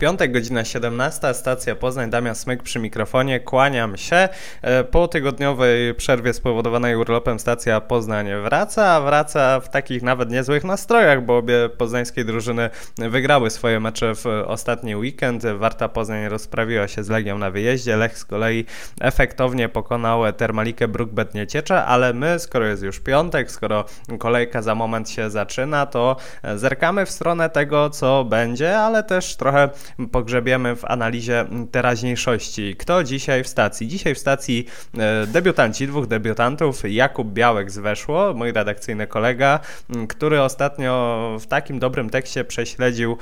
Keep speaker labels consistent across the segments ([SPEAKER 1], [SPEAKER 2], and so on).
[SPEAKER 1] Piątek, godzina 17, stacja Poznań, Damian Smyk przy mikrofonie, kłaniam się. E, po tygodniowej przerwie spowodowanej urlopem stacja Poznań wraca, a wraca w takich nawet niezłych nastrojach, bo obie poznańskie drużyny wygrały swoje mecze w ostatni weekend. Warta Poznań rozprawiła się z Legią na wyjeździe, Lech z kolei efektownie pokonał Termalikę Brookbet Nieciecza, ale my, skoro jest już piątek, skoro kolejka za moment się zaczyna, to zerkamy w stronę tego, co będzie, ale też trochę pogrzebiemy w analizie teraźniejszości. Kto dzisiaj w stacji? Dzisiaj w stacji e, debiutanci, dwóch debiutantów. Jakub Białek z Weszło, mój redakcyjny kolega, który ostatnio w takim dobrym tekście prześledził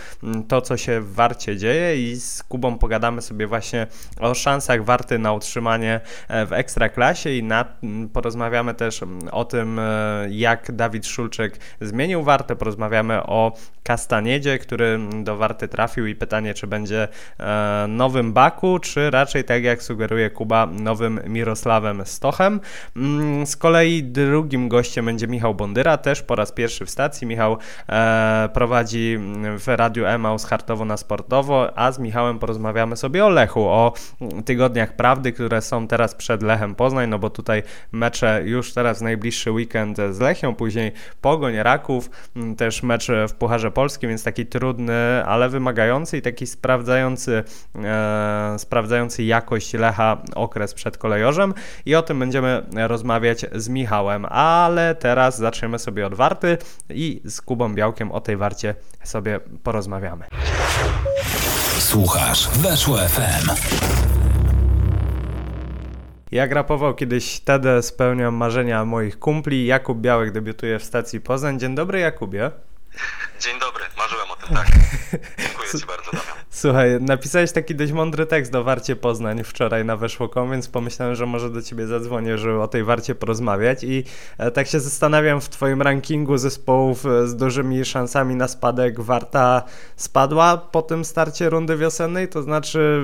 [SPEAKER 1] to, co się w Warcie dzieje i z Kubą pogadamy sobie właśnie o szansach Warty na utrzymanie e, w Ekstraklasie i na, porozmawiamy też o tym, e, jak Dawid Szulczyk zmienił Wartę, porozmawiamy o Kastaniedzie, który do Warty trafił i pytanie, czy będzie e, nowym Baku, czy raczej tak jak sugeruje Kuba, nowym Mirosławem Stochem. Mm, z kolei drugim gościem będzie Michał Bondyra, też po raz pierwszy w stacji. Michał e, prowadzi w Radiu Emaus Hartowo na Sportowo, a z Michałem porozmawiamy sobie o Lechu, o tygodniach prawdy, które są teraz przed Lechem Poznań, no bo tutaj mecze już teraz najbliższy weekend z Lechią, później Pogoń Raków, też mecz w Pucharze Polskim, więc taki trudny, ale wymagający i taki sprawdzający, e, sprawdzający jakość Lecha okres przed kolejorzem i o tym będziemy rozmawiać z Michałem, ale teraz zaczniemy sobie od warty i z Kubą Białkiem o tej warcie sobie porozmawiamy. Słuchasz, weszło FM. Jak rapował kiedyś TD, spełniam marzenia moich kumpli. Jakub Białek debiutuje w stacji Poznań. Dzień dobry, Jakubie.
[SPEAKER 2] Dzień dobry, marzyłem o tym, tak. Dziękuję Ci bardzo, Damian.
[SPEAKER 1] Słuchaj, napisałeś taki dość mądry tekst do Warcie Poznań wczoraj na Weszło.com, więc pomyślałem, że może do Ciebie zadzwonię, żeby o tej Warcie porozmawiać i e, tak się zastanawiam w Twoim rankingu zespołów e, z dużymi szansami na spadek. Warta spadła po tym starcie rundy wiosennej, to znaczy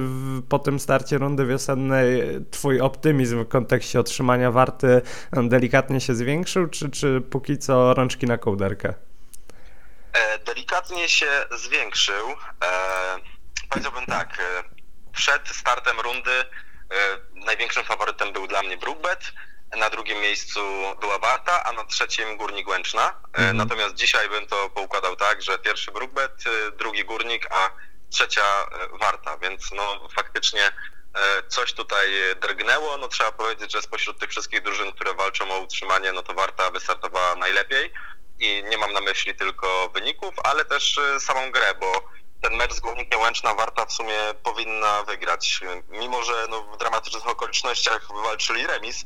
[SPEAKER 1] po tym starcie rundy wiosennej Twój optymizm w kontekście otrzymania Warty delikatnie się zwiększył, czy, czy póki co rączki na kołderkę?
[SPEAKER 2] E, delikatnie się zwiększył. E, powiedziałbym tak, e, przed startem rundy największym faworytem był dla mnie Brookbet, na drugim miejscu była Warta, a na trzecim Górnik Łęczna. Mhm. Natomiast dzisiaj bym to poukładał tak, że pierwszy Brookbet, drugi Górnik, a trzecia Warta, więc no faktycznie coś tutaj drgnęło. No trzeba powiedzieć, że spośród tych wszystkich drużyn, które walczą o utrzymanie, no to Warta wystartowała najlepiej i nie mam na myśli tylko wyników, ale też samą grę, bo ten mecz z Górnikiem Łęczna Warta w sumie powinna wygrać. Mimo, że no, w dramatycznych okolicznościach wywalczyli remis,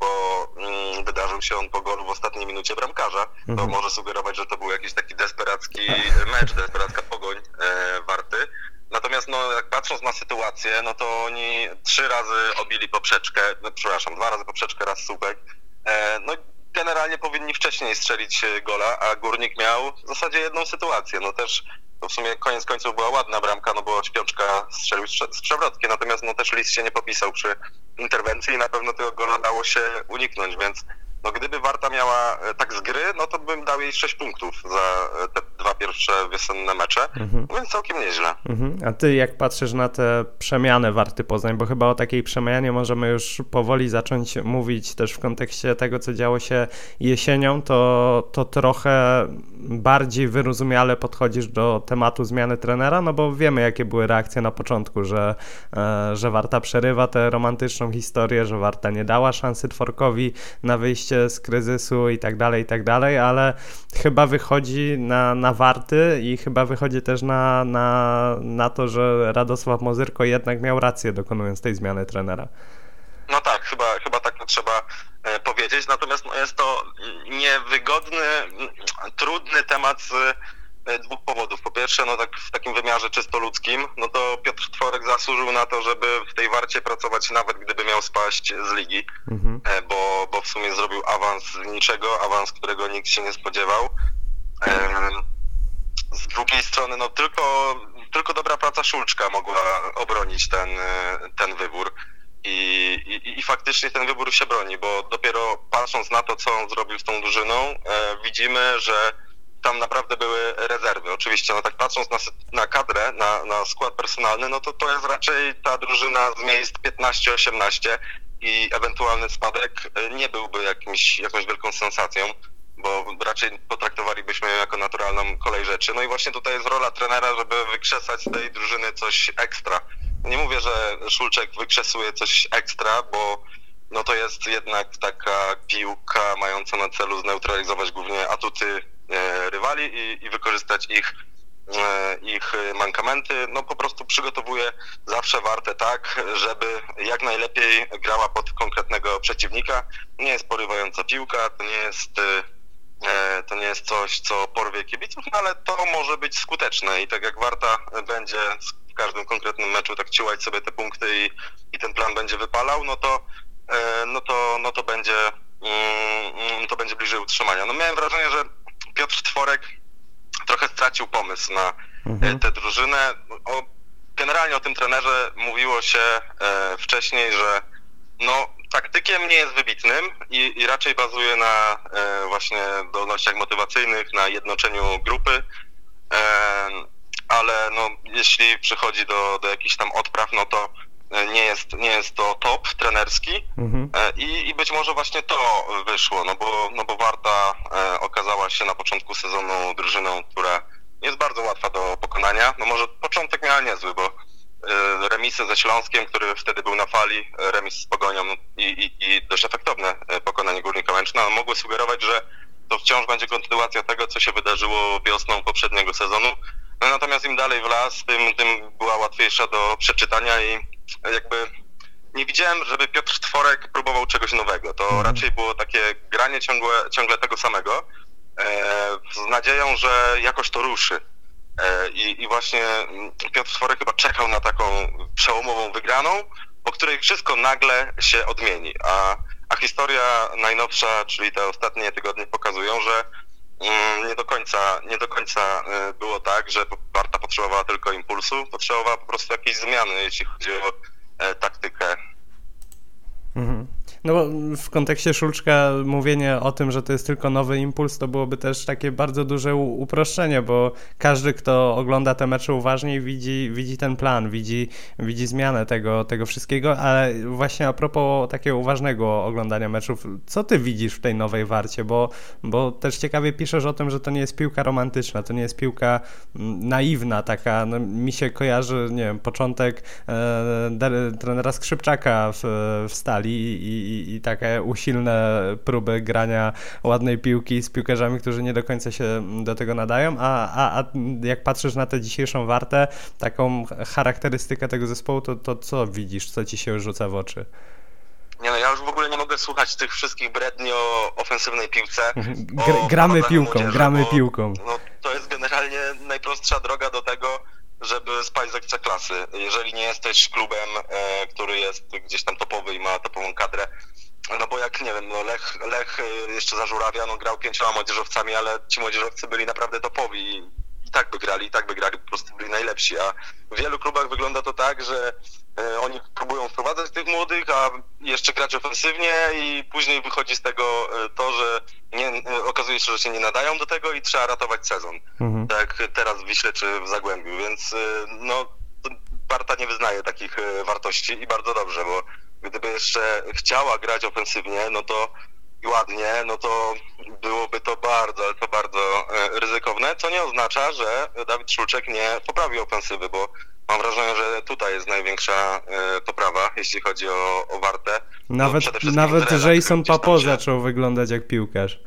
[SPEAKER 2] bo mm, wydarzył się on po golu w ostatniej minucie bramkarza, to mhm. może sugerować, że to był jakiś taki desperacki mecz, desperacka pogoń e, Warty. Natomiast no, jak patrząc na sytuację, no to oni trzy razy obili poprzeczkę, no, przepraszam, dwa razy poprzeczkę, raz słupek. E, no generalnie powinni wcześniej strzelić gola, a Górnik miał w zasadzie jedną sytuację. No też to w sumie koniec końców była ładna bramka, no bo Śpiączka strzelił z przewrotki, natomiast no też Lis się nie popisał przy interwencji i na pewno tego gola dało się uniknąć, więc no gdyby Warta miała e, tak z gry, no to bym dał jej 6 punktów za e, te dwa pierwsze wiosenne mecze, mhm. No więc całkiem nieźle.
[SPEAKER 1] Mhm. A ty jak patrzysz na te przemiany Warty Poznań, bo chyba o takiej przemianie możemy już powoli zacząć mówić też w kontekście tego, co działo się jesienią, to, to trochę bardziej wyrozumiale podchodzisz do tematu zmiany trenera, no bo wiemy jakie były reakcje na początku, że, e, że Warta przerywa tę romantyczną historię, że Warta nie dała szansy Tworkowi na wyjście z kryzysu i tak dalej, i tak dalej, ale chyba wychodzi na, na warty i chyba wychodzi też na, na, na to, że Radosław Mozyrko jednak miał rację dokonując tej zmiany trenera.
[SPEAKER 2] No tak, chyba, chyba tak trzeba e, powiedzieć, natomiast no, jest to niewygodny, trudny temat dwóch powodów. Po pierwsze, no tak w takim wymiarze czysto ludzkim, no to Piotr Tworek zasłużył na to, żeby w tej warcie pracować nawet gdyby miał spaść z ligi, mhm. E, bo, bo w sumie zrobił awans z niczego, awans, którego nikt się nie spodziewał. Z drugiej strony, no tylko, tylko dobra praca Szulczka mogła obronić ten, e, ten wybór. I, i, I faktycznie ten wybór się broni, bo dopiero patrząc na to, co on zrobił z tą drużyną, e, widzimy, że tam naprawdę były rezerwy. Oczywiście, no tak patrząc na, na kadrę, na, na skład personalny, no to to jest raczej ta drużyna z miejsc 15-18 i ewentualny spadek e, nie byłby jakimś, jakąś wielką sensacją, bo raczej potraktowalibyśmy ją jako naturalną kolej rzeczy. No i właśnie tutaj jest rola trenera, żeby wykrzesać z tej drużyny coś ekstra. Nie mówię, że Szulczek wykrzesuje coś ekstra, bo no to jest jednak taka piłka mająca na celu zneutralizować głównie atuty rywali i, i wykorzystać ich e, ich mankamenty, no po prostu przygotowuje zawsze warte tak, żeby jak najlepiej grała pod konkretnego przeciwnika. Nie jest porywająca piłka, to nie jest e, to nie jest coś, co porwie kibiców, no ale to może być skuteczne i tak jak Warta będzie w każdym konkretnym meczu tak ciłać sobie te punkty i, i ten plan będzie wypalał, no to E, no to, no to będzie mm, to będzie bliżej utrzymania. No miałem wrażenie, że Piotr Tworek trochę stracił pomysł na e, mhm. tę drużynę. O, generalnie o tym trenerze mówiło się e, wcześniej, że no, taktykiem nie jest wybitnym i, i raczej bazuje na e, właśnie zdolnościach motywacyjnych, na jednoczeniu grupy. E, ale no, jeśli przychodzi do, do jakichś tam odpraw, no to nie jest, nie jest to top trenerski mhm. E, I, i być może właśnie to wyszło, no bo, no bo Warta e, okazała się na początku sezonu drużyną, która jest bardzo łatwa do pokonania. No może początek miała niezły, bo remisy ze Śląskiem, który wtedy był na fali, remis z Pogonią i, i, i dość efektowne pokonanie Górnika Łęczna, no, mogły sugerować, że to wciąż będzie kontynuacja tego, co się wydarzyło wiosną poprzedniego sezonu. No, natomiast im dalej w las, tym, tym była łatwiejsza do przeczytania i jakby nie widziałem, żeby Piotr Tworek próbował czegoś nowego. To mhm. raczej było takie granie ciągłe, ciągle tego samego e, z nadzieją, że jakoś to ruszy. E, i, I właśnie Piotr Tworek chyba czekał na taką przełomową wygraną, po której wszystko nagle się odmieni. A, a historia najnowsza, czyli te ostatnie tygodnie pokazują, że nie do końca, nie do końca e, było tak, że Warta potrzebowała tylko impulsu, potrzebowała po prostu jakiejś zmiany, jeśli chodzi o e, taktykę.
[SPEAKER 1] Mhm. No bo w kontekście Szulczka mówienie o tym, że to jest tylko nowy impuls, to byłoby też takie bardzo duże uproszczenie, bo każdy, kto ogląda te mecze uważniej, widzi, widzi ten plan, widzi, widzi zmianę tego, tego wszystkiego, ale właśnie a propos takiego uważnego oglądania meczów, co ty widzisz w tej nowej warcie? Bo, bo też ciekawie piszesz o tym, że to nie jest piłka romantyczna, to nie jest piłka mm, naiwna, taka, no, mi się kojarzy, nie wiem, początek e, trenera Skrzypczaka w, w Stali i, i, i takie usilne próby grania ładnej piłki z piłkarzami, którzy nie do końca się do tego nadają, a, a, a jak patrzysz na tę dzisiejszą wartę, taką charakterystykę tego zespołu, to, to co widzisz, co ci się rzuca w oczy?
[SPEAKER 2] Nie no, ja już w ogóle nie mogę słuchać tych wszystkich bredni o ofensywnej piłce.
[SPEAKER 1] Gr gramy piłką, młodzieży, gramy bo, piłką.
[SPEAKER 2] No, to jest generalnie najprostsza droga do tego, żeby spać z ekstraklasy. Jeżeli nie jesteś klubem, e, który jest gdzieś tam topowy i ma topową kadrę, no bo jak, nie wiem, no Lech, Lech e, jeszcze za Żurawia, no grał pięcioma młodzieżowcami, ale ci młodzieżowcy byli naprawdę topowi i tak by grali, i tak by grali, po prostu byli najlepsi, a w wielu klubach wygląda to tak, że e, oni próbują wprowadzać tych młodych, a jeszcze grać ofensywnie i później wychodzi z tego e, to, że nie, e, okazuje się, że się nie nadają do tego i trzeba ratować sezon. Mhm. Tak teraz w Wiśle czy w Zagłębiu, więc no Barta nie wyznaje takich wartości i bardzo dobrze, bo gdyby jeszcze chciała grać ofensywnie, no to ładnie, no to byłoby to bardzo, ale to bardzo e, ryzykowne, co nie oznacza, że Dawid Szulczek nie poprawi ofensywy, bo mam wrażenie, że tutaj jest największa e, poprawa, jeśli chodzi o, o Wartę.
[SPEAKER 1] Nawet, no, nawet Jason Papo się... zaczął wyglądać jak piłkarz.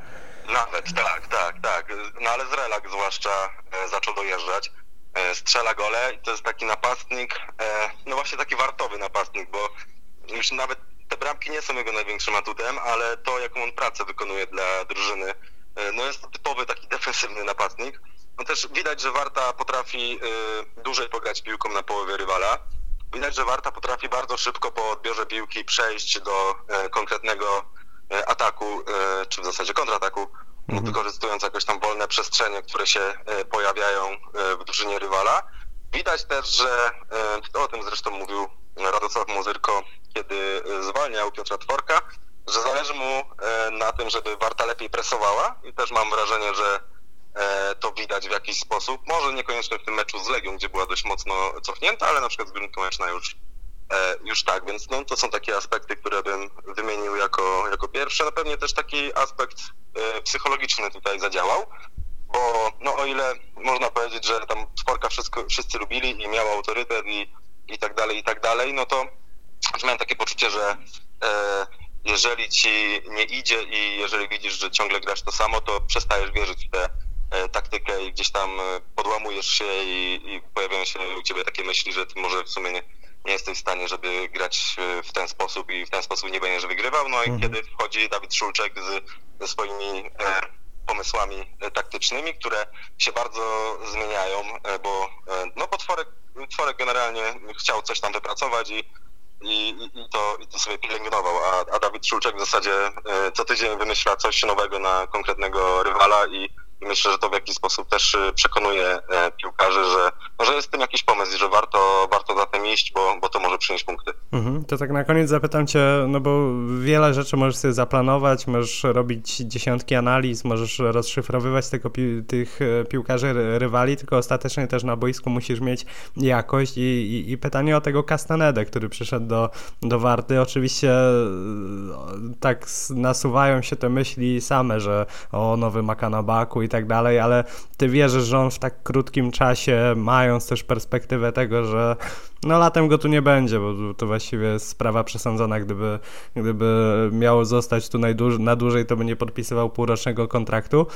[SPEAKER 2] Nawet, tak, tak, tak. No ale z Relak zwłaszcza e, zaczął dojeżdżać. Strzela gole i to jest taki napastnik, no właśnie taki wartowy napastnik, bo już nawet te bramki nie są jego największym atutem, ale to, jaką on pracę wykonuje dla drużyny, e, no jest to typowy taki defensywny napastnik. No też widać, że Warta potrafi y, dłużej pograć piłką na połowie rywala. Widać, że Warta potrafi bardzo szybko po odbiorze piłki przejść do y, konkretnego ataku, czy w zasadzie kontrataku, mhm. wykorzystując jakoś tam wolne przestrzenie, które się pojawiają w drużynie rywala. Widać też, że o tym zresztą mówił Radosław Muzyrko kiedy e, zwalniał Piotra Tworka, że zależy mu e, na tym, żeby Warta lepiej presowała i też mam wrażenie, że e, to widać w jakiś sposób. Może niekoniecznie w tym meczu z Legią, gdzie była dość mocno cofnięta, ale na przykład z Górnikiem Łęczna już, już tak, więc no, to są takie aspekty, które bym wymienił jako, jako pierwsze. No pewnie też taki aspekt psychologiczny tutaj zadziałał, bo no o ile można powiedzieć, że tam Sporka wszystko, wszyscy lubili i miał autorytet i, i tak dalej, i tak dalej, no to miałem takie poczucie, że e, jeżeli ci nie idzie i jeżeli widzisz, że ciągle grasz to samo, to przestajesz wierzyć w tę e, taktykę i gdzieś tam e, podłamujesz się i, i pojawiają się u ciebie takie myśli, że ty może w sumie nie, nie jesteś w stanie, żeby grać e, w ten sposób i w ten sposób nie będziesz wygrywał. No i mhm. kiedy wchodzi Dawid Szulczek z, ze swoimi e, pomysłami taktycznymi, które się bardzo zmieniają, bo no potworek, potworek generalnie chciał coś tam wypracować i i, i, to, i to sobie pielęgnował, a, a Dawid Szulczek w zasadzie e, co tydzień wymyśla coś nowego na konkretnego rywala i i myślę, że to w jakiś sposób też y, przekonuje e, piłkarzy, że, no, że jest w tym jakiś pomysł że warto, warto za tym iść, bo, bo to może przynieść punkty.
[SPEAKER 1] Mhm, to tak na koniec zapytam Cię, no bo wiele rzeczy możesz sobie zaplanować, możesz robić dziesiątki analiz, możesz rozszyfrowywać tego, pi tych e, piłkarzy rywali, tylko ostatecznie też na boisku musisz mieć jakość i, i, i pytanie o tego Castanedę, który przyszedł do, do Warty. Oczywiście e, tak nasuwają się te myśli same, że o nowy Makanabaku i tak dalej, ale ty wierzysz, że on w tak krótkim czasie, mając też perspektywę tego, że no latem go tu nie będzie, bo to właściwie jest sprawa przesądzona, gdyby, gdyby miał zostać tu na dłużej, to by nie podpisywał półrocznego kontraktu.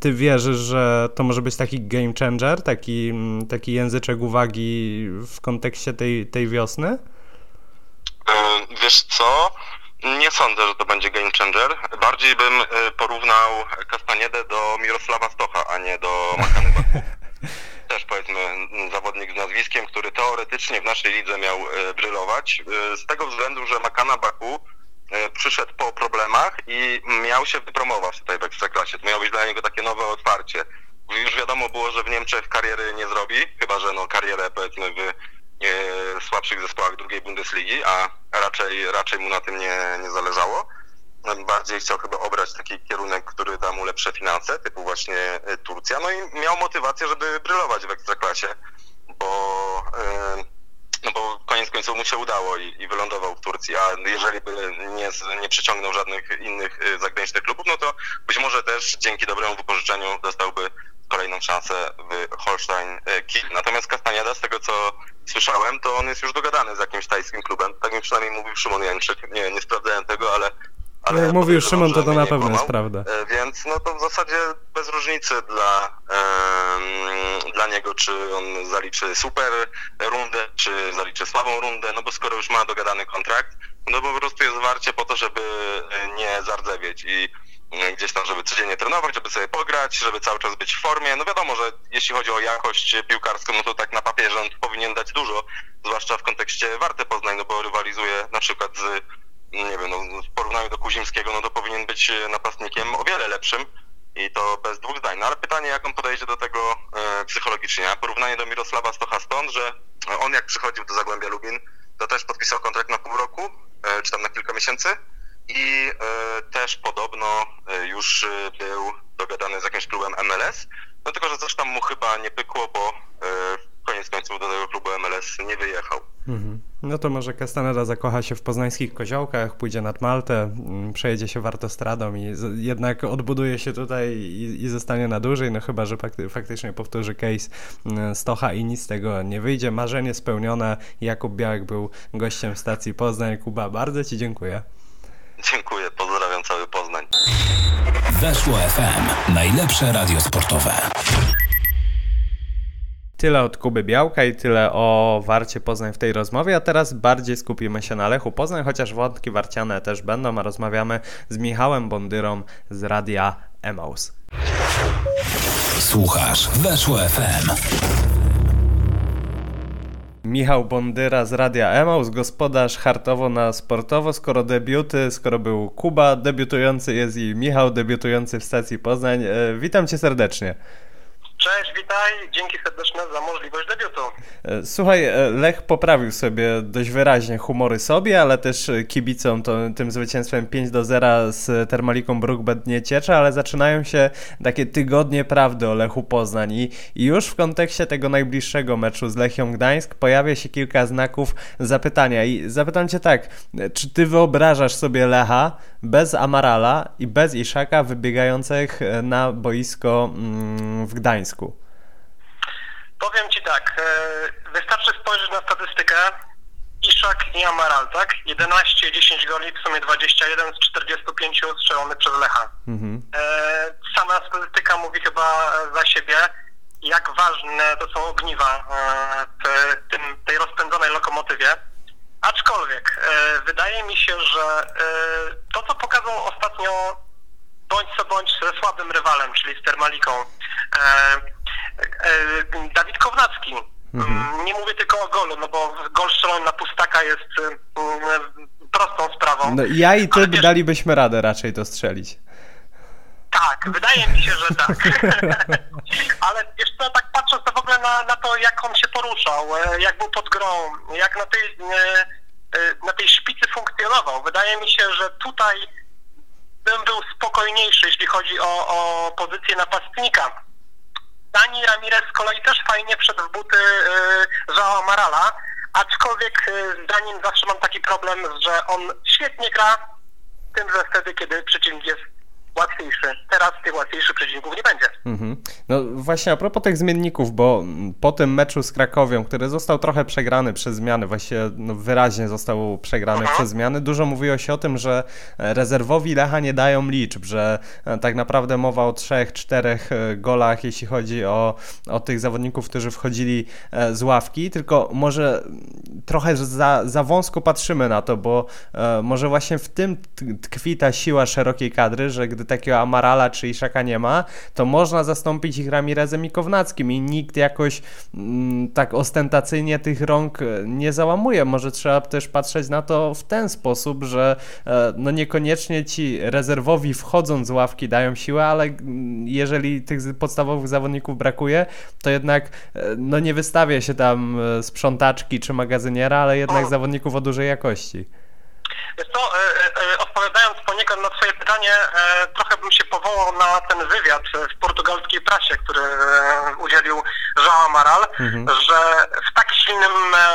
[SPEAKER 1] Ty wierzysz, że to może być taki game changer, taki, taki języczek uwagi w kontekście tej, tej wiosny?
[SPEAKER 2] E, wiesz co? Nie sądzę, że to będzie game changer. Bardziej bym y, porównał Kastaniedę do Mirosława Stocha, a nie do Makany Baku. Też powiedzmy zawodnik z nazwiskiem, który teoretycznie w naszej lidze miał y, brylować. Y, z tego względu, że Makana Baku przyszedł po problemach i miał się wypromować tutaj w Ekstraklasie. To miało być dla niego takie nowe otwarcie. Już wiadomo było, że w Niemczech kariery nie zrobi, chyba że no karierę powiedzmy w słabszych zespołach drugiej Bundesligi, a raczej, raczej mu na tym nie, nie zależało. Bardziej chciał chyba obrać taki kierunek, który da mu lepsze finanse, typu właśnie e, Turcja. No i miał motywację, żeby brylować w Ekstraklasie, bo, e, no bo koniec końców mu się udało i, i wylądował w Turcji, a jeżeli by nie, nie przyciągnął żadnych innych e, zagranicznych klubów, no to być może też dzięki dobremu wypożyczeniu dostałby kolejną szansę w Holstein Kiel. Natomiast Kastaniada, z tego co słyszałem, to on jest już dogadany z jakimś tajskim klubem. Tak mi przynajmniej mówił Szymon Jęczyk. Nie, nie sprawdzałem tego, ale...
[SPEAKER 1] ale Jak mówił Szymon, to to na pewno jest prawda.
[SPEAKER 2] E, więc no to w zasadzie bez różnicy dla, um, dla niego, czy on zaliczy super rundę, czy zaliczy słabą rundę, no bo skoro już ma dogadany kontrakt, no bo po prostu jest zwarcie po to, żeby nie zardzewieć i gdzieś tam, żeby codziennie trenować, żeby sobie pograć, żeby cały czas być w formie. No wiadomo, że jeśli chodzi o jakość piłkarską, no to tak na papierze on powinien dać dużo, zwłaszcza w kontekście Warty Poznań, no bo rywalizuje na przykład z, nie wiem, no, w porównaniu do Kuzimskiego, no to powinien być napastnikiem o wiele lepszym i to bez dwóch zdań. No ale pytanie, jak on podejdzie do tego e, psychologicznie. A porównanie do Mirosława Stocha stąd, że on jak przychodził do Zagłębia Lubin, to też podpisał kontrakt na pół roku, e, czy tam na kilka miesięcy i e, też podobno e, już e, był dogadany z jakimś klubem MLS, no tylko, że coś tam mu chyba nie pykło, bo koniec końców do tego klubu MLS nie wyjechał. Mhm.
[SPEAKER 1] No to może Castaneda zakocha się w poznańskich koziołkach, pójdzie nad Maltę, mm, przejedzie się wartostradą i jednak odbuduje się tutaj i, i zostanie na dłużej, no chyba, że fakty, faktycznie powtórzy case mm, Stocha i nic z tego nie wyjdzie. Marzenie spełnione. Jakub Białek był gościem stacji Poznań. Kuba, bardzo Ci dziękuję.
[SPEAKER 2] Dziękuję, pozdrawiam cały Poznań.
[SPEAKER 3] Weszło FM, najlepsze radio sportowe.
[SPEAKER 1] Tyle od Kuby Białka i tyle o Warcie Poznań w tej rozmowie, a teraz bardziej skupimy się na Lechu Poznań, chociaż wątki warciane też będą, a rozmawiamy z Michałem Bondyrą z Radia Emaus.
[SPEAKER 3] Słuchasz Weszło FM.
[SPEAKER 1] Michał Bondyra z Radia Emaus, gospodarz hartowo na sportowo, skoro debiuty, skoro był Kuba debiutujący jest i Michał debiutujący w stacji Poznań. E, witam cię serdecznie.
[SPEAKER 4] Cześć, witaj, dzięki serdeczne za możliwość debiutu.
[SPEAKER 1] E, słuchaj, e, Lech poprawił sobie dość wyraźnie humory sobie, ale też kibicom to, tym zwycięstwem 5 do 0 z Termaliką Brookbet nie cieczy, ale zaczynają się takie tygodnie prawdy o Lechu Poznań i, i już w kontekście tego najbliższego meczu z Lechią Gdańsk pojawia się kilka znaków zapytania i zapytam cię tak, czy ty wyobrażasz sobie Lecha bez Amarala i bez Iszaka wybiegających na boisko mm, w Gdańsku? Gdańsku?
[SPEAKER 4] Powiem Ci tak, e, wystarczy spojrzeć na statystykę. Iszak i Amaral, tak? 11, 10 goli, w sumie 21 z 45 strzelonych przez Lecha. Mhm. E, sama statystyka mówi chyba za siebie, jak ważne to są ogniwa e, w tej rozpędzonej lokomotywie. Aczkolwiek wydaje mi się, że to, co pokazał ostatnio bądź co bądź ze słabym rywalem, czyli z Termaliką, E, e, Dawid Kownacki. Mhm. Mm, nie mówię tylko o golu, no bo gol strzelony na pustaka jest mm, prostą sprawą.
[SPEAKER 1] No ja i ty wiesz, dalibyśmy radę raczej to strzelić.
[SPEAKER 4] Tak, wydaje mi się, że tak. Ale wiesz co, tak patrząc to w ogóle na, na to, jak on się poruszał, e, jak był pod grą, jak na tej, na tej szpicy funkcjonował, wydaje mi się, że tutaj bym był spokojniejszy, jeśli chodzi o, o pozycję napastnika Dani Ramirez z kolei też fajnie wszedł w buty yy, Joao Marala, aczkolwiek yy, z Danim zawsze mam taki problem, że on świetnie gra, tym, że wtedy, kiedy przeciwnik jest łatwiejszy. Teraz tych łatwiejszych przeciwników nie będzie. Mhm.
[SPEAKER 1] No właśnie a propos tych zmienników, bo po tym meczu z Krakowią, który został trochę przegrany przez zmiany, właściwie no, wyraźnie został przegrany mhm. przez zmiany, dużo mówiło się o tym, że rezerwowi Lecha nie dają liczb, że e, tak naprawdę mowa o trzech, czterech e, golach, jeśli chodzi o, o tych zawodników, którzy wchodzili e, z ławki, tylko może trochę za, za wąsko patrzymy na to, bo może właśnie w tym tkwi ta siła szerokiej kadry, że gdy gdy takiego Amarala czy Iszaka nie ma, to można zastąpić ich Ramirezem i Kownackim i nikt jakoś mm, tak ostentacyjnie tych rąk e, nie załamuje. Może trzeba też patrzeć na to w ten sposób, że e, no niekoniecznie ci rezerwowi wchodząc z ławki dają siłę, ale mm, jeżeli tych podstawowych zawodników brakuje, to jednak e, no nie wystawia się tam sprzątaczki czy magazyniera, ale jednak zawodników o dużej jakości.
[SPEAKER 4] Wiesz co, e, e, e, odpowiadając poniekąd na twoje pytanie, trochę bym się powołał na ten wywiad w portugalskiej prasie, który udzielił João Amaral, mhm. że w tak silnym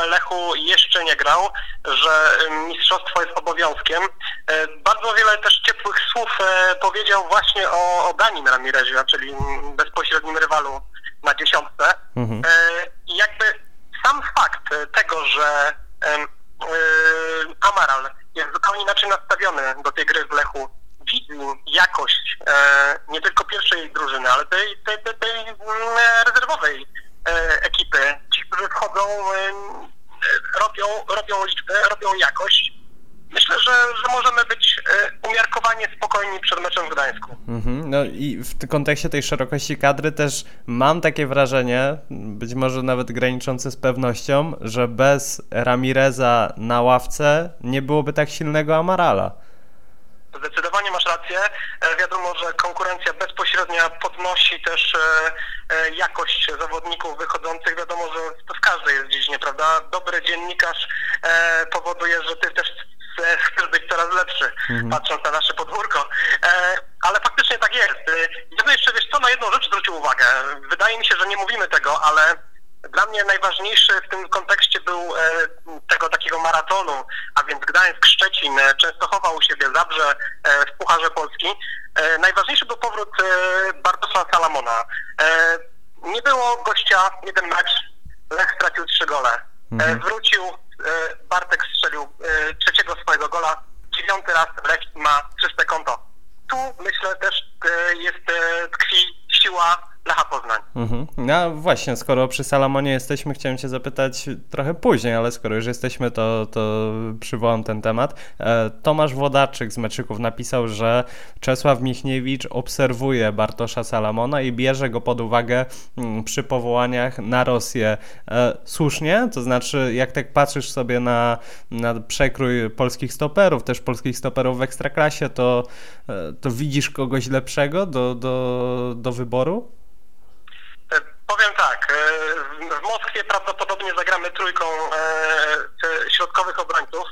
[SPEAKER 4] Lechu jeszcze nie grał, że mistrzostwo jest obowiązkiem. Bardzo wiele też ciepłych słów powiedział właśnie o, o Danim Ramirezie, czyli bezpośrednim rywalu na dziesiątce. Mhm. I jakby sam fakt tego, że Amaral jest zupełnie inaczej nastawiony do tej gry w Lechu. Widzi jakość e, nie tylko pierwszej drużyny, ale tej, tej, tej, tej mm, rezerwowej e, ekipy. Ci, którzy wchodzą, e, robią, robią liczbę, robią jakość myślę, że, że możemy być e, umiarkowanie spokojni przed meczem w Gdańsku. Mhm.
[SPEAKER 1] No i w kontekście tej szerokości kadry też mam takie wrażenie, być może nawet graniczące z pewnością, że bez Ramireza na ławce nie byłoby tak silnego Amarala.
[SPEAKER 4] Zdecydowanie masz rację. E, wiadomo, że konkurencja bezpośrednia podnosi też e, jakość zawodników wychodzących. Wiadomo, że to w każdej jest dziedzinie, prawda? Dobry dziennikarz powoduje, że ty też chcesz być coraz lepszy, mhm. patrząc na nasze podwórko. E, ale faktycznie tak jest. E, ja bym jeszcze, wiesz co, na jedną rzecz zwrócił uwagę. Wydaje mi się, że nie mówimy tego, ale dla mnie najważniejszy w tym kontekście był e, tego takiego maratonu, a więc Gdańsk, Szczecin, Częstochowa u siebie, Zabrze w Pucharze Polski. Najważniejszy był powrót Bartosza Salamona. Nie było gościa, jeden mecz, Lech stracił trzy gole. Mhm. Wrócił Bartek strzelił trzeciego swojego gola, dziewiąty raz Lech ma czyste konto. Tu myślę też e, jest tkwi siła Lecha Poznań. Mhm.
[SPEAKER 1] No właśnie, skoro przy Salamonie jesteśmy, chciałem cię zapytać trochę później, ale skoro już jesteśmy, to, to przywołam ten temat. E, Tomasz Wodaczyk z Meczyków napisał, że Czesław Michniewicz obserwuje Bartosza Salamona i bierze go pod uwagę mm, przy powołaniach na Rosję. E, słusznie? To znaczy, jak tak patrzysz sobie na, na przekrój polskich stoperów, też polskich stoperów w Ekstraklasie, to, e, to widzisz kogoś lepszego do, do, do wyboru?
[SPEAKER 4] E, ogólnie zagramy trójką e, środkowych obrońców.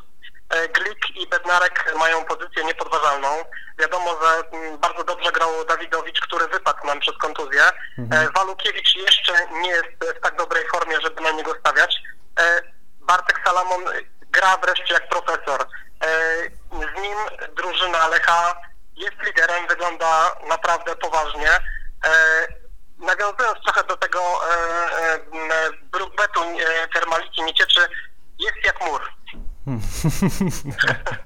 [SPEAKER 4] E, Glik i Bednarek mają pozycję niepodważalną. Wiadomo, że mm, bardzo dobrze grał Dawidowicz, który wypadł nam przez kontuzję. Mhm. Walukiewicz jeszcze nie jest w tak dobrej formie, żeby na niego stawiać. Bartek Salamon gra wreszcie jak profesor. Z nim drużyna Lecha jest liderem, wygląda naprawdę poważnie. Nawiązując trochę do tego brukbetu termaliki Niecieczy, jest jak mur.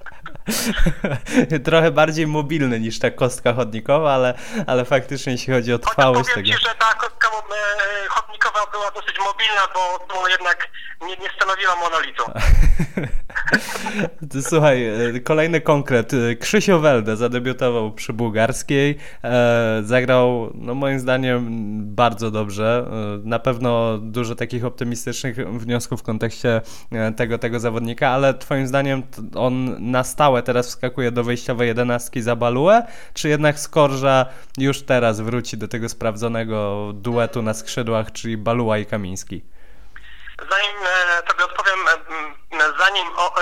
[SPEAKER 1] Trochę bardziej mobilny niż ta kostka chodnikowa, ale, ale faktycznie jeśli chodzi o trwałość
[SPEAKER 4] tego. Ci, że ta kostka e, chodnikowa była dosyć mobilna, bo, bo jednak nie, nie stanowiła monolitu.
[SPEAKER 1] Słuchaj, e, kolejny konkret. Krzysio Welde zadebiutował przy bułgarskiej. E, zagrał, no moim zdaniem, bardzo dobrze. Na pewno dużo takich optymistycznych wniosków w kontekście tego, tego zawodnika, ale twoim zdaniem on na stałe teraz wskakuje do wejściowej jedenastki za Baluę, czy jednak Skorża już teraz wróci do tego sprawdzonego duetu na skrzydłach, czyli Baluła i Kamiński?
[SPEAKER 4] Zanim e, tobie odpowiem, e, zanim o, e,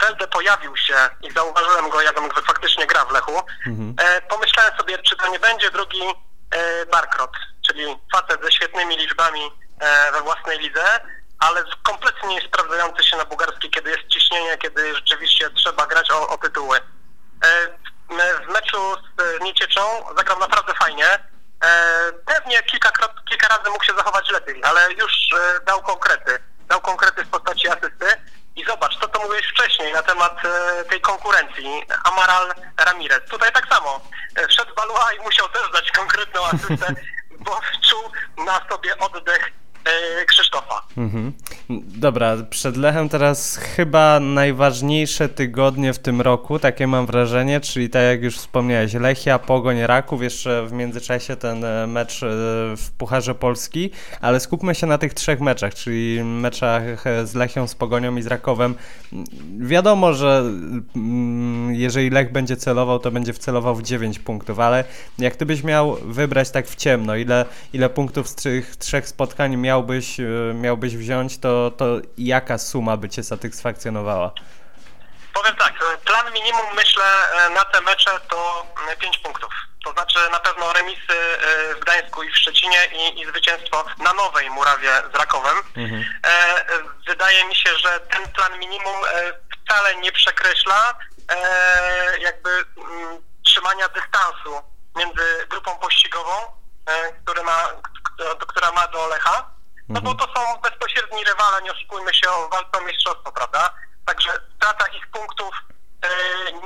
[SPEAKER 4] Welde pojawił się i zauważyłem go, jak on faktycznie gra w Lechu, mhm. pomyślałem sobie, czy to nie będzie drugi Barkrot, czyli facet ze świetnymi liczbami we własnej lidze, ale kompletnie nie sprawdzający się na bułgarski, kiedy jest ciśnienie, kiedy rzeczywiście trzeba grać o, o tytuły. E, w meczu z Niecieczą zagrał naprawdę fajnie. E, pewnie kilka, kilka razy mógł się zachować lepiej, ale już e, dał konkrety. Dał konkrety w postaci asysty. I zobacz, co to mówiłeś wcześniej na temat tej konkurencji. Amaral Ramirez. Tutaj tak samo. Wszedł Balua i musiał też dać konkretną asystę, bo czuł na sobie oddech E, Krzysztofa. Mhm.
[SPEAKER 1] Dobra, przed Lechem teraz chyba najważniejsze tygodnie w tym roku, takie mam wrażenie, czyli tak jak już wspomniałeś, Lechia, Pogoń, Raków, jeszcze w międzyczasie ten e, mecz e, w Pucharze Polski, ale skupmy się na tych trzech meczach, czyli meczach z Lechią, z Pogonią i z Rakowem. Wiadomo, że mm, jeżeli Lech będzie celował, to będzie wcelował w 9 punktów, ale jak ty byś miał wybrać tak w ciemno, ile, ile punktów z tych trzech spotkań miał miałbyś, e, miałbyś wziąć, to, to jaka suma by cię satysfakcjonowała?
[SPEAKER 4] Powiem tak, e, plan minimum myślę e, na te mecze to 5 punktów. To znaczy na pewno remisy w Gdańsku i w Szczecinie i, i zwycięstwo na Nowej Murawie z Rakowem. Mhm. Wydaje mi się, że ten plan minimum wcale nie przekreśla jakby mm, trzymania dystansu między grupą pościgową, który ma, która ma do Lecha, no bo to są bezpośredni rywale, nie oszukujmy się o walce o mistrzostwo, prawda? Także strata ich punktów e,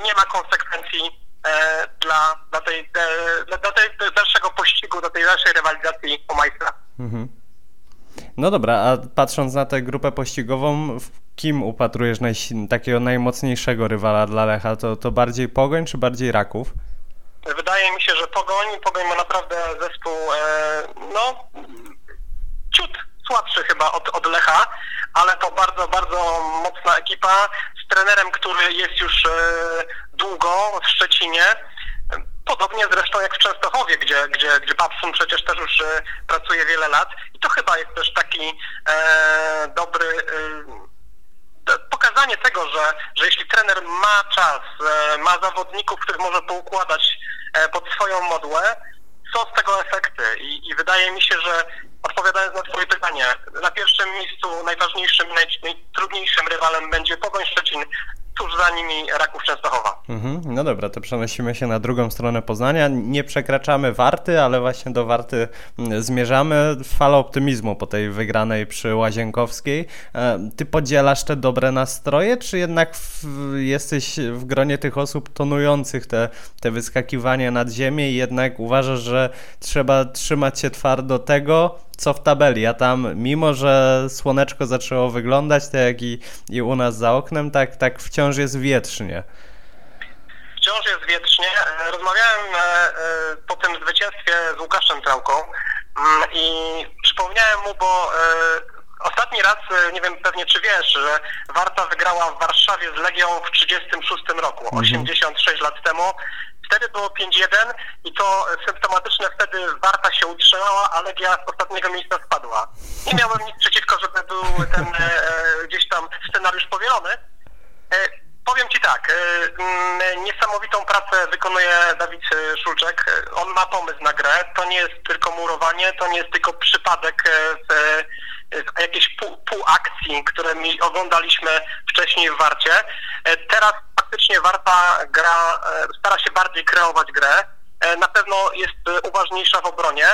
[SPEAKER 4] nie ma konsekwencji e, dla, dla, tej, e, dla, tej dalszego pościgu, do tej dalszej rywalizacji o majstra. Mhm.
[SPEAKER 1] No dobra, a patrząc na tę grupę pościgową, w kim upatrujesz naj, takiego najmocniejszego rywala dla Lecha? To, to bardziej Pogoń czy bardziej Raków?
[SPEAKER 4] Wydaje mi się, że Pogoń, Pogoń ma naprawdę zespół, e, no, ciut słabszy chyba od, od Lecha, ale to bardzo, bardzo mocna ekipa z trenerem, który jest już e, długo w Szczecinie. Podobnie zresztą jak w Częstochowie, gdzie, gdzie, gdzie Babson przecież też już e, pracuje wiele lat. I to chyba jest też taki e, dobry e, pokazanie tego, że, że jeśli trener ma czas, e, ma zawodników, których może poukładać e, pod swoją modłę, są z tego efekty. I, I wydaje mi się, że odpowiadając na Twoje pytanie, na pierwszym miejscu najważniejszym, najtrudniejszym rywalem będzie Pogoń Szczecin, tuż za nimi Raków Częstochowa.
[SPEAKER 1] Mhm, no dobra, to przenosimy się na drugą stronę Poznania. Nie przekraczamy Warty, ale właśnie do Warty mm, zmierzamy. Fala optymizmu po tej wygranej przy Łazienkowskiej. E, ty podzielasz te dobre nastroje, czy jednak w, jesteś w gronie tych osób tonujących te, te wyskakiwania nad ziemię i jednak uważasz, że trzeba trzymać się twardo tego, co w tabeli, a tam mimo, że słoneczko zaczęło wyglądać, tak jak i, i u nas za oknem, tak, tak wciąż jest wietrznie.
[SPEAKER 4] Wciąż jest wietrznie. E, rozmawiałem e, e, po tym zwycięstwie z Łukaszem Trałką mm, i przypomniałem mu, bo Ostatni raz, nie wiem pewnie czy wiesz, że Warta wygrała w Warszawie z Legią w 1936 roku, mhm. 86 lat temu. Wtedy było 5-1 i to symptomatyczne wtedy Warta się utrzymała, a Legia z ostatniego miejsca spadła. Nie miałem nic przeciwko, żeby był ten gdzieś tam scenariusz powielony. Powiem Ci tak, mm, niesamowitą pracę wykonuje Dawid Szulczek. On ma pomysł na grę. To nie jest tylko murowanie, to nie jest tylko przypadek w jakieś pół, pół akcji, które mi oglądaliśmy wcześniej w Warcie. Teraz faktycznie Warta gra, stara się bardziej kreować grę. Na pewno jest uważniejsza w obronie.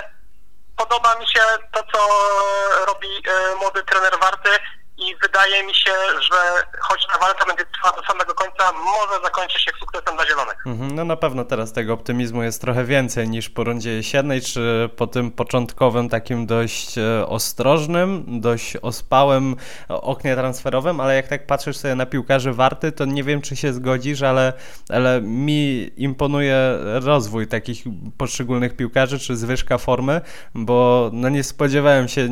[SPEAKER 4] Podoba mi się to, co robi młody trener Warty i wydaje mi się, że choć ta walka będzie trwała do samego końca, może zakończyć się sukcesem dla Zielonych.
[SPEAKER 1] Mhm, no na pewno teraz tego optymizmu jest trochę więcej niż po rundzie jesiennej, czy po tym początkowym takim dość e, ostrożnym, dość ospałym oknie transferowym, ale jak tak patrzysz sobie na piłkarzy Warty, to nie wiem, czy się zgodzisz, ale, ale mi imponuje rozwój takich poszczególnych piłkarzy, czy zwyżka formy, bo no nie spodziewałem się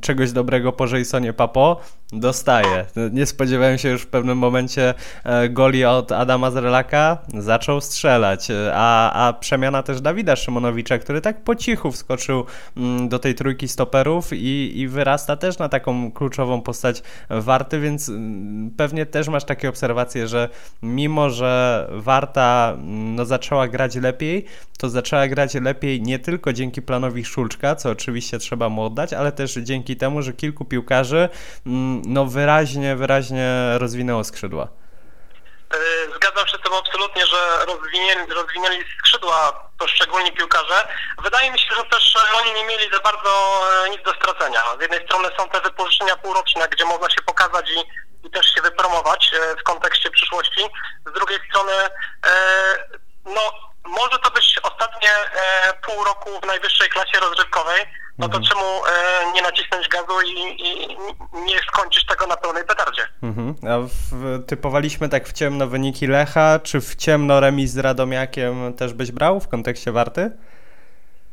[SPEAKER 1] czegoś dobrego po Jasonie Papo, Dostaje. Nie spodziewałem się już w pewnym momencie e, goli od Adama Zrelaka. Zaczął strzelać. E, a, a przemiana też Dawida Szymonowicza, który tak po cichu wskoczył mm, do tej trójki stoperów i, i wyrasta też na taką kluczową postać Warty, więc mm, pewnie też masz takie obserwacje, że mimo, że Warta mm, no, zaczęła grać lepiej, to zaczęła grać lepiej nie tylko dzięki planowi Szulczka, co oczywiście trzeba mu oddać, ale też dzięki temu, że kilku piłkarzy no wyraźnie, wyraźnie rozwinęło skrzydła.
[SPEAKER 4] E, zgadzam się z tym absolutnie, że rozwinęli, rozwinęli skrzydła poszczególni piłkarze. Wydaje mi się, że też oni nie mieli za bardzo e, nic do stracenia. Z jednej strony są te wypożyczenia półroczne, gdzie można się pokazać i, i też się wypromować e, w kontekście przyszłości. Z drugiej strony, no może to być ostatnie pół roku w najwyższej klasie rozrywkowej, no to mhm. czemu e, nie nacisnąć gazu i, i, nie skończyć tego na pełnej petardzie?
[SPEAKER 1] Mhm. A w, typowaliśmy tak w ciemno wyniki Lecha, czy w ciemno remis z Radomiakiem też byś brał w kontekście Warty?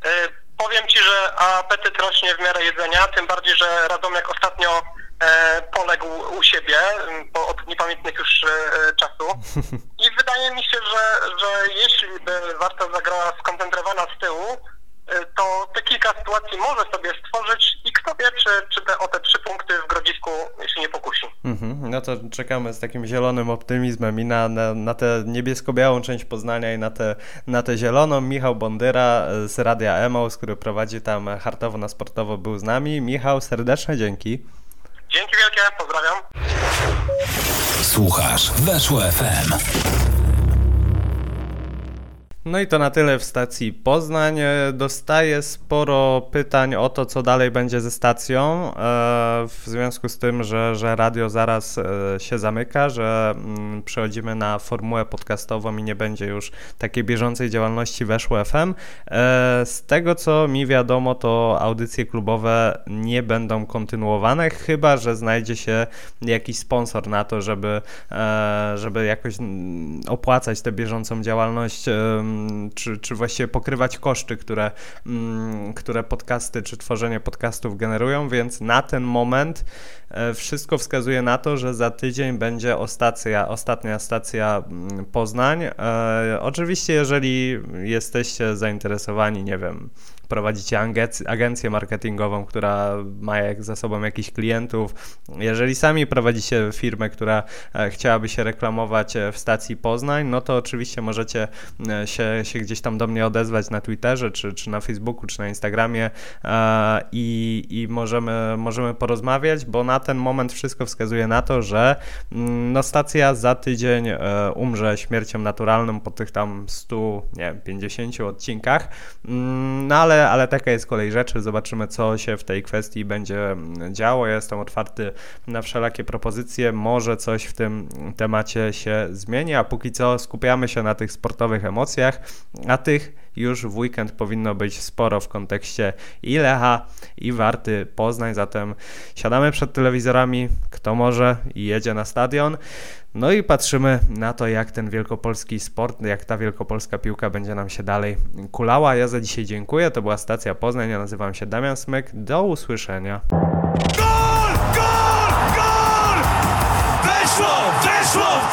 [SPEAKER 4] E, powiem Ci, że apetyt rośnie w miarę jedzenia, tym bardziej, że Radomiak ostatnio e, poległ u siebie po, od niepamiętnych już e, czasu i wydaje mi się, że, że jeśli by Warta zagrała skoncentrowana z tyłu, to te kilka sytuacji może sobie stworzyć i kto wie, czy, czy te, o te trzy punkty w Grodzisku się nie pokusi.
[SPEAKER 1] Mhm, no to czekamy z takim zielonym optymizmem i na, na, na tę niebiesko-białą część Poznania i na tę na te zieloną. Michał Bondyra z Radia Emaus, który prowadzi tam hartowo na sportowo był z nami. Michał, serdeczne dzięki.
[SPEAKER 4] Dzięki wielkie, pozdrawiam.
[SPEAKER 3] Słuchasz, weszło FM.
[SPEAKER 1] No i to na tyle w stacji Poznań. E, dostaję sporo pytań o to, co dalej będzie ze stacją, e, w związku z tym, że, że radio zaraz e, się zamyka, że mm, przechodzimy na formułę podcastową i nie będzie już takiej bieżącej działalności weszło FM. Z tego, co mi wiadomo, to audycje klubowe nie będą kontynuowane, chyba, że znajdzie się jakiś sponsor na to, żeby, żeby jakoś mm, opłacać tę bieżącą działalność czy, czy właściwie pokrywać koszty, które, mm, które podcasty czy tworzenie podcastów generują, więc na ten moment e, wszystko wskazuje na to, że za tydzień będzie ostatnia, ostatnia stacja mm, Poznań. E, oczywiście, jeżeli jesteście zainteresowani, nie wiem, prowadzicie agencję marketingową, która ma za sobą jakichś klientów, jeżeli sami prowadzicie firmę, która e, chciałaby się reklamować e, w stacji Poznań, no to oczywiście możecie e, się, się gdzieś tam do mnie odezwać na Twitterze, czy, czy na Facebooku, czy na Instagramie i, i możemy, możemy porozmawiać, bo na ten moment wszystko wskazuje na to, że mm, no, stacja za tydzień umrze śmiercią naturalną po tych tam 100, nie 50 odcinkach, mm, no ale ale, ale taka jest kolej rzeczy. Zobaczymy, co się w tej kwestii będzie działo. Ja jestem otwarty na wszelakie propozycje. Może coś w tym temacie się zmieni, a póki co skupiamy się na tych sportowych emocjach, a tych już w weekend powinno być sporo w kontekście i Lecha, i Warty Poznań, zatem siadamy przed telewizorami, kto może i jedzie na stadion. No i patrzymy na to, jak ten wielkopolski sport, jak ta wielkopolska piłka będzie nam się dalej kulała. Ja za dzisiaj dziękuję. To była stacja Poznań. Ja nazywam się Damian Smyk. Do usłyszenia. Gol! Gol! Gol! Weszło! Weszło!